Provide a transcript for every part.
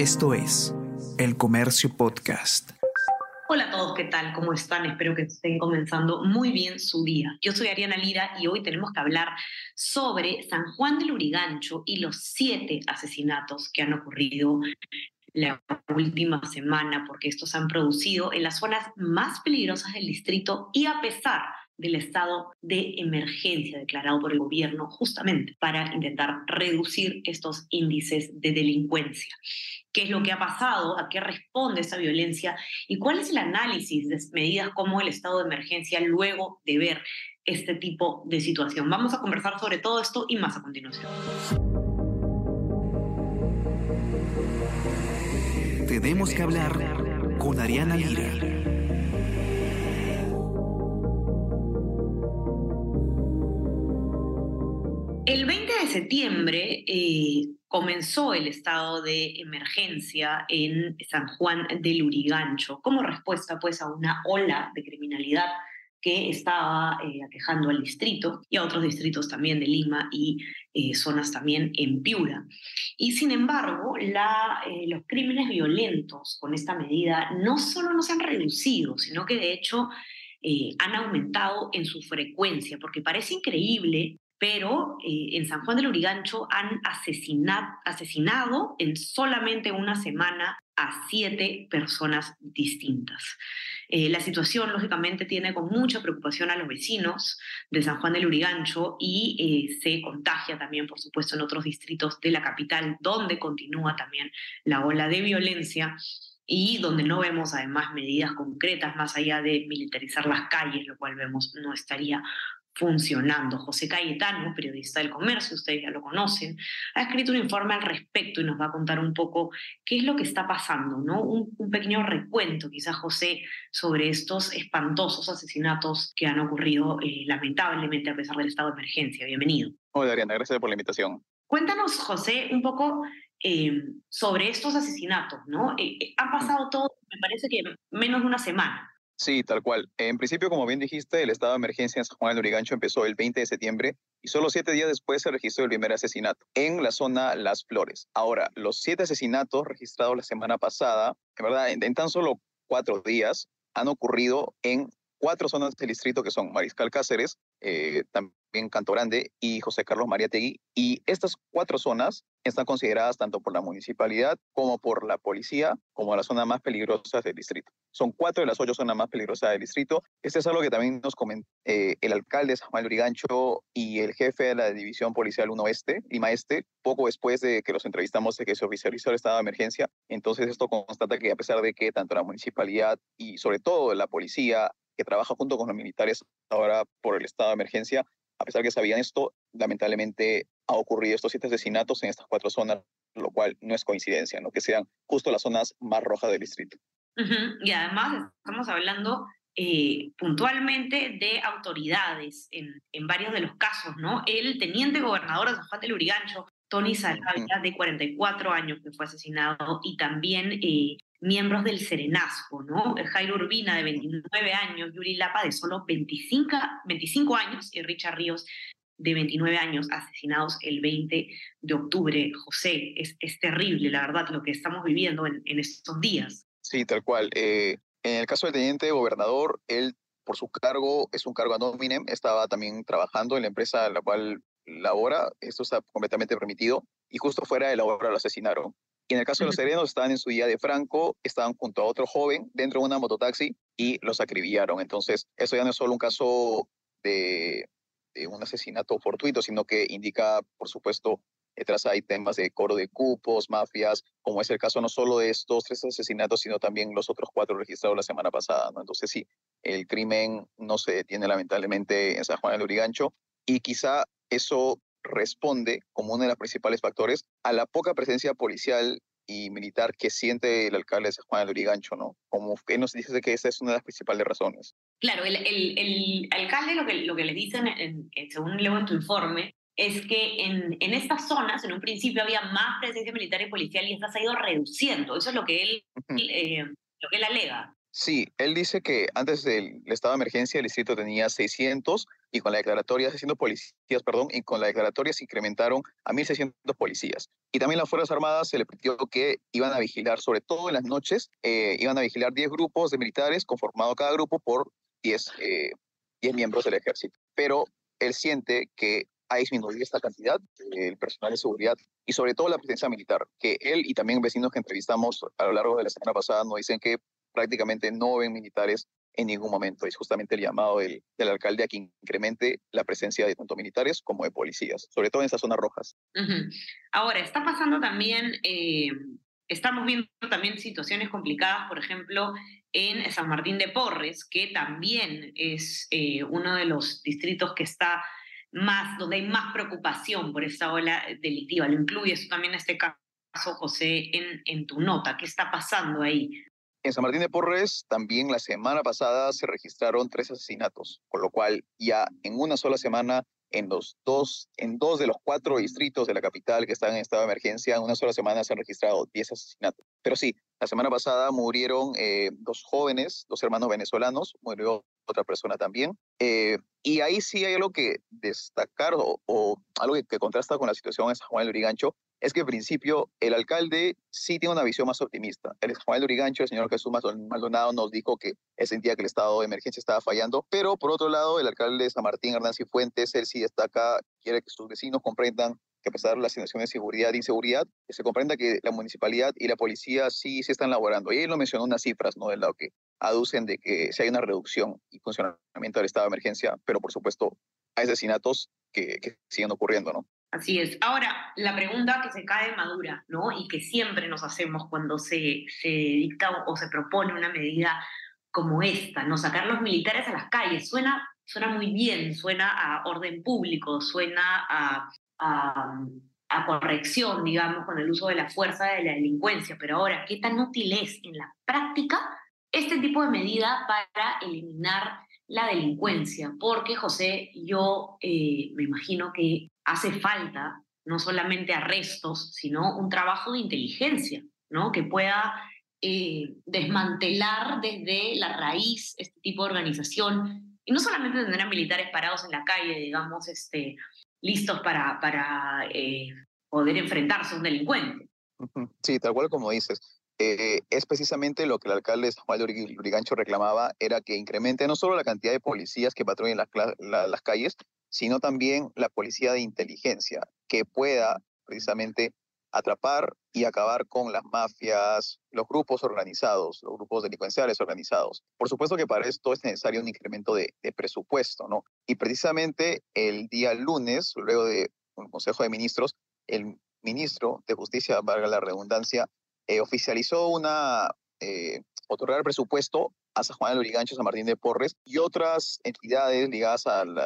Esto es El Comercio Podcast. Hola a todos, ¿qué tal? ¿Cómo están? Espero que estén comenzando muy bien su día. Yo soy Ariana Lira y hoy tenemos que hablar sobre San Juan del Urigancho y los siete asesinatos que han ocurrido la última semana, porque estos han producido en las zonas más peligrosas del distrito y a pesar del estado de emergencia declarado por el gobierno justamente para intentar reducir estos índices de delincuencia. ¿Qué es lo que ha pasado? ¿A qué responde esta violencia? ¿Y cuál es el análisis de medidas como el estado de emergencia luego de ver este tipo de situación? Vamos a conversar sobre todo esto y más a continuación. Tenemos que hablar con Ariana Lira. El 20 de septiembre eh, comenzó el estado de emergencia en San Juan del Urigancho como respuesta pues a una ola de criminalidad que estaba eh, aquejando al distrito y a otros distritos también de Lima y eh, zonas también en Piura. Y sin embargo, los crímenes violentos con esta medida no solo no se han reducido, sino que de hecho han aumentado en su frecuencia, porque parece increíble pero eh, en San Juan del Urigancho han asesinado en solamente una semana a siete personas distintas. Eh, la situación, lógicamente, tiene con mucha preocupación a los vecinos de San Juan del Urigancho y eh, se contagia también, por supuesto, en otros distritos de la capital, donde continúa también la ola de violencia y donde no vemos además medidas concretas más allá de militarizar las calles, lo cual vemos no estaría funcionando. José Cayetano, periodista del comercio, ustedes ya lo conocen, ha escrito un informe al respecto y nos va a contar un poco qué es lo que está pasando, ¿no? Un, pequeño recuento, quizás José, sobre estos espantosos asesinatos que han ocurrido eh, lamentablemente a pesar del estado de emergencia. Bienvenido. Hola, Ariana, gracias por la invitación. Cuéntanos, José, un poco eh, sobre estos asesinatos, ¿no? Eh, han pasado todo, me parece que menos de una semana. Sí, tal cual. En principio, como bien dijiste, el estado de emergencia en San Juan del Urigancho empezó el 20 de septiembre y solo siete días después se registró el primer asesinato en la zona Las Flores. Ahora, los siete asesinatos registrados la semana pasada, en verdad, en, tan solo cuatro días, han ocurrido en cuatro zonas del distrito que son Mariscal Cáceres, eh, también Canto Grande y José Carlos Mariategui. Y estas cuatro zonas están consideradas tanto por la municipalidad como por la policía como las zonas más peligrosas del distrito. Son cuatro de las ocho zonas más peligrosas del distrito. Este es algo que también nos comentó eh, el alcalde Samuel Brigancho y el jefe de la División Policial 1 Este, Lima Este, poco después de que los entrevistamos de que se oficializó el estado de emergencia. Entonces esto constata que a pesar de que tanto la municipalidad y sobre todo la policía que trabaja junto con los militares ahora por el estado de emergencia, a pesar que sabían esto, lamentablemente ha ocurrido estos siete asesinatos en estas cuatro zonas, lo cual no es coincidencia, ¿no? que sean justo las zonas más rojas del distrito. Y además estamos hablando eh, puntualmente de autoridades en, en, varios de los casos, ¿no? El teniente gobernador de San Juan del Urigancho, Tony Salvia, de 44 años, que fue asesinado, y también eh, miembros del Serenazgo, ¿no? Jairo Urbina, de 29 años, Yuri Lapa, de solo 25, 25 años, y Richard Ríos, de 29 años, asesinados el 20 de octubre. José, es, es terrible, la verdad, lo que estamos viviendo en, en estos días. Sí, tal cual. Eh, en el caso del teniente gobernador, él, por su cargo, es un cargo a estaba también trabajando en la empresa en la cual labora, esto está completamente permitido, y justo fuera de la obra lo asesinaron. Y en el caso de los serenos, estaban en su día de Franco, estaban junto a otro joven dentro de una mototaxi y los acribillaron. Entonces, eso ya no es solo un caso de, un asesinato fortuito, sino que indica, por supuesto, detrás hay temas de coro de cupos, mafias, como es el caso no solo de estos tres asesinatos, sino también los otros cuatro registrados la semana pasada. ¿no? Entonces, sí, el crimen no se detiene lamentablemente en San Juan del Urigancho y quizá eso responde como uno de los principales factores a la poca presencia policial y militar que siente el alcalde de San Juan del Urigancho, ¿no? Como que nos dice que esa es una de las principales razones. Claro, el, el, alcalde lo que, lo que le dicen, según leo en tu informe, es que en, en, estas zonas, en un principio había más presencia militar y policial y esta se ha ido reduciendo. Eso es lo que él, eh, lo que él alega. Sí, él dice que antes del estado de emergencia el distrito tenía 600 y con la declaratoria, 600 policías, perdón, y con la declaratoria se incrementaron a 1.600 policías. Y también las Fuerzas Armadas se le pidió que iban a vigilar, sobre todo en las noches, eh, iban a vigilar 10 grupos de militares, conformado cada grupo por 10, 10 miembros del ejército. Pero él siente que ha disminuido esta cantidad, el personal de seguridad y sobre todo la presencia militar, que él y también vecinos que entrevistamos a lo largo de la semana pasada nos dicen que prácticamente no ven militares en ningún momento. Es justamente el llamado del, del, alcalde a que incremente la presencia de tanto militares como de policías, sobre todo en esas zonas rojas. Ahora, está pasando también, eh, estamos viendo también situaciones complicadas, por ejemplo, en San Martín de Porres, que también es eh, uno de los distritos que está más, donde hay más preocupación por esta ola delictiva. Lo incluyes también este caso, José, en, en tu nota. ¿Qué está pasando ahí? En San Martín de Porres también la semana pasada se registraron tres asesinatos, con lo cual ya en una sola semana en los dos, en dos de los cuatro distritos de la capital que están en estado de emergencia, en una sola semana se han registrado 10 asesinatos. Pero sí, la semana pasada murieron eh, dos jóvenes, dos hermanos venezolanos, murió otra persona también. Eh, y ahí sí hay algo que destacar o, algo que, contrasta con la situación en San Juan del Urigancho, es que en principio el alcalde sí tiene una visión más optimista. El Juan del Urigancho, el señor Jesús Maldonado, nos dijo que él sentía que el estado de emergencia estaba fallando, pero por otro lado, el alcalde de San Martín, Hernán Cifuentes, él sí destaca, quiere que sus vecinos comprendan que a pesar de la situación de seguridad e inseguridad, que se comprenda que la municipalidad y la policía sí se están laborando. Y él lo mencionó unas cifras, ¿no? Del lado que aducen de que si hay una reducción y funcionamiento del estado de emergencia, pero por supuesto hay asesinatos que siguen ocurriendo, ¿no? Así es. Ahora, la pregunta que se cae madura, ¿no? Y que siempre nos hacemos cuando se, se dicta o se propone una medida como esta, ¿no? Sacar los militares a las calles. Suena, suena muy bien, suena a orden público, suena a, a, corrección, digamos, con el uso de la fuerza de la delincuencia. Pero ahora, ¿qué tan útil es en la práctica este tipo de medida para eliminar la delincuencia? Porque, José, yo eh, me imagino que hace falta no solamente arrestos, sino un trabajo de inteligencia, ¿no? Que pueda eh, desmantelar desde la raíz este tipo de organización y no solamente tener a militares parados en la calle, digamos, este, listos para, para eh, poder enfrentarse a un delincuente. Sí, tal cual como dices. Eh, es precisamente lo que el alcalde de Urigancho reclamaba, era que incremente no solo la cantidad de policías que patrullen las, la, las calles, sino también la policía de inteligencia, que pueda precisamente atrapar y acabar con las mafias, los grupos organizados, los grupos delincuenciales organizados. Por supuesto que para esto es necesario un incremento de, presupuesto, ¿no? Y precisamente el día lunes, luego de un Consejo de Ministros, el ministro de Justicia, valga la redundancia, eh, oficializó una, eh, otorgar presupuesto a San Juan del Urigancho, San Martín de Porres y otras entidades ligadas al,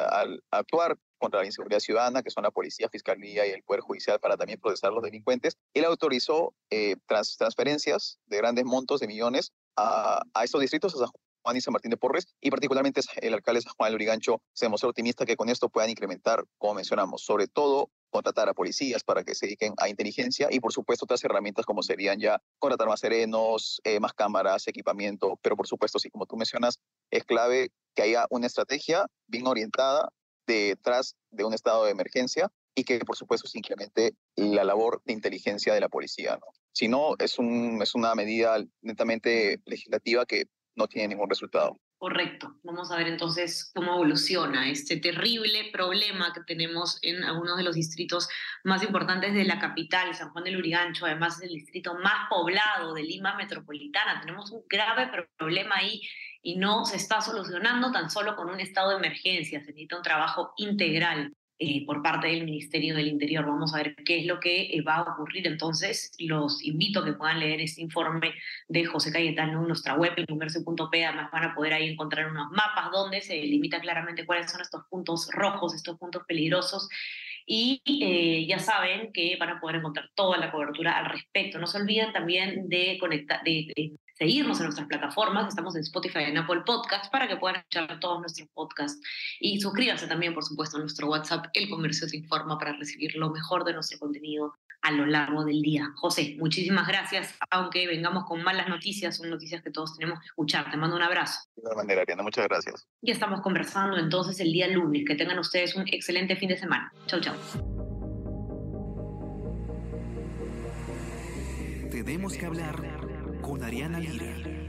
actuar contra la inseguridad ciudadana, que son la Policía, Fiscalía y el Poder Judicial, para también procesar a los delincuentes. Él autorizó eh, trans, transferencias de grandes montos de millones a, a estos distritos, a San Juan y San Martín de Porres, y particularmente el alcalde Juan del Urigancho se mostró optimista que con esto puedan incrementar, como mencionamos, sobre todo contratar a policías para que se dediquen a inteligencia y por supuesto otras herramientas como serían ya contratar más serenos, eh, más cámaras, equipamiento, pero por supuesto, sí, como tú mencionas, es clave que haya una estrategia bien orientada detrás de un estado de emergencia y que por supuesto se incremente la labor de inteligencia de la policía. ¿no? Si no, es una medida netamente legislativa que no tiene ningún resultado. Correcto. Vamos a ver entonces cómo evoluciona este terrible problema que tenemos en algunos de los distritos más importantes de la capital, San Juan del Urigancho, además es el distrito más poblado de Lima Metropolitana. Tenemos un grave problema ahí y no se está solucionando tan solo con un estado de emergencia. Se necesita un trabajo integral eh, por parte del Ministerio del Interior. Vamos a ver qué es lo que eh, va a ocurrir. Entonces, los invito a que puedan leer este informe de José Cayetano en nuestra web, elcomercio.p. Además, van a poder ahí encontrar unos mapas donde se limita claramente cuáles son estos puntos rojos, estos puntos peligrosos. Y eh, ya saben que van a poder encontrar toda la cobertura al respecto. No se olviden también de, conectar, de, de seguirnos en nuestras plataformas. Estamos en Spotify y en Apple Podcasts para que puedan escuchar todos nuestros podcasts. Y suscríbanse también, por supuesto, a nuestro WhatsApp, El Comercio se informa, para recibir lo mejor de nuestro contenido a lo largo del día. José, muchísimas gracias, aunque vengamos con malas noticias, son noticias que todos tenemos que escuchar. Te mando un abrazo. De igual manera, Ariana, muchas gracias. Ya estamos conversando entonces el día lunes. Que tengan ustedes un excelente fin de semana. Chau, chau. Tenemos que hablar con Ariana Lira.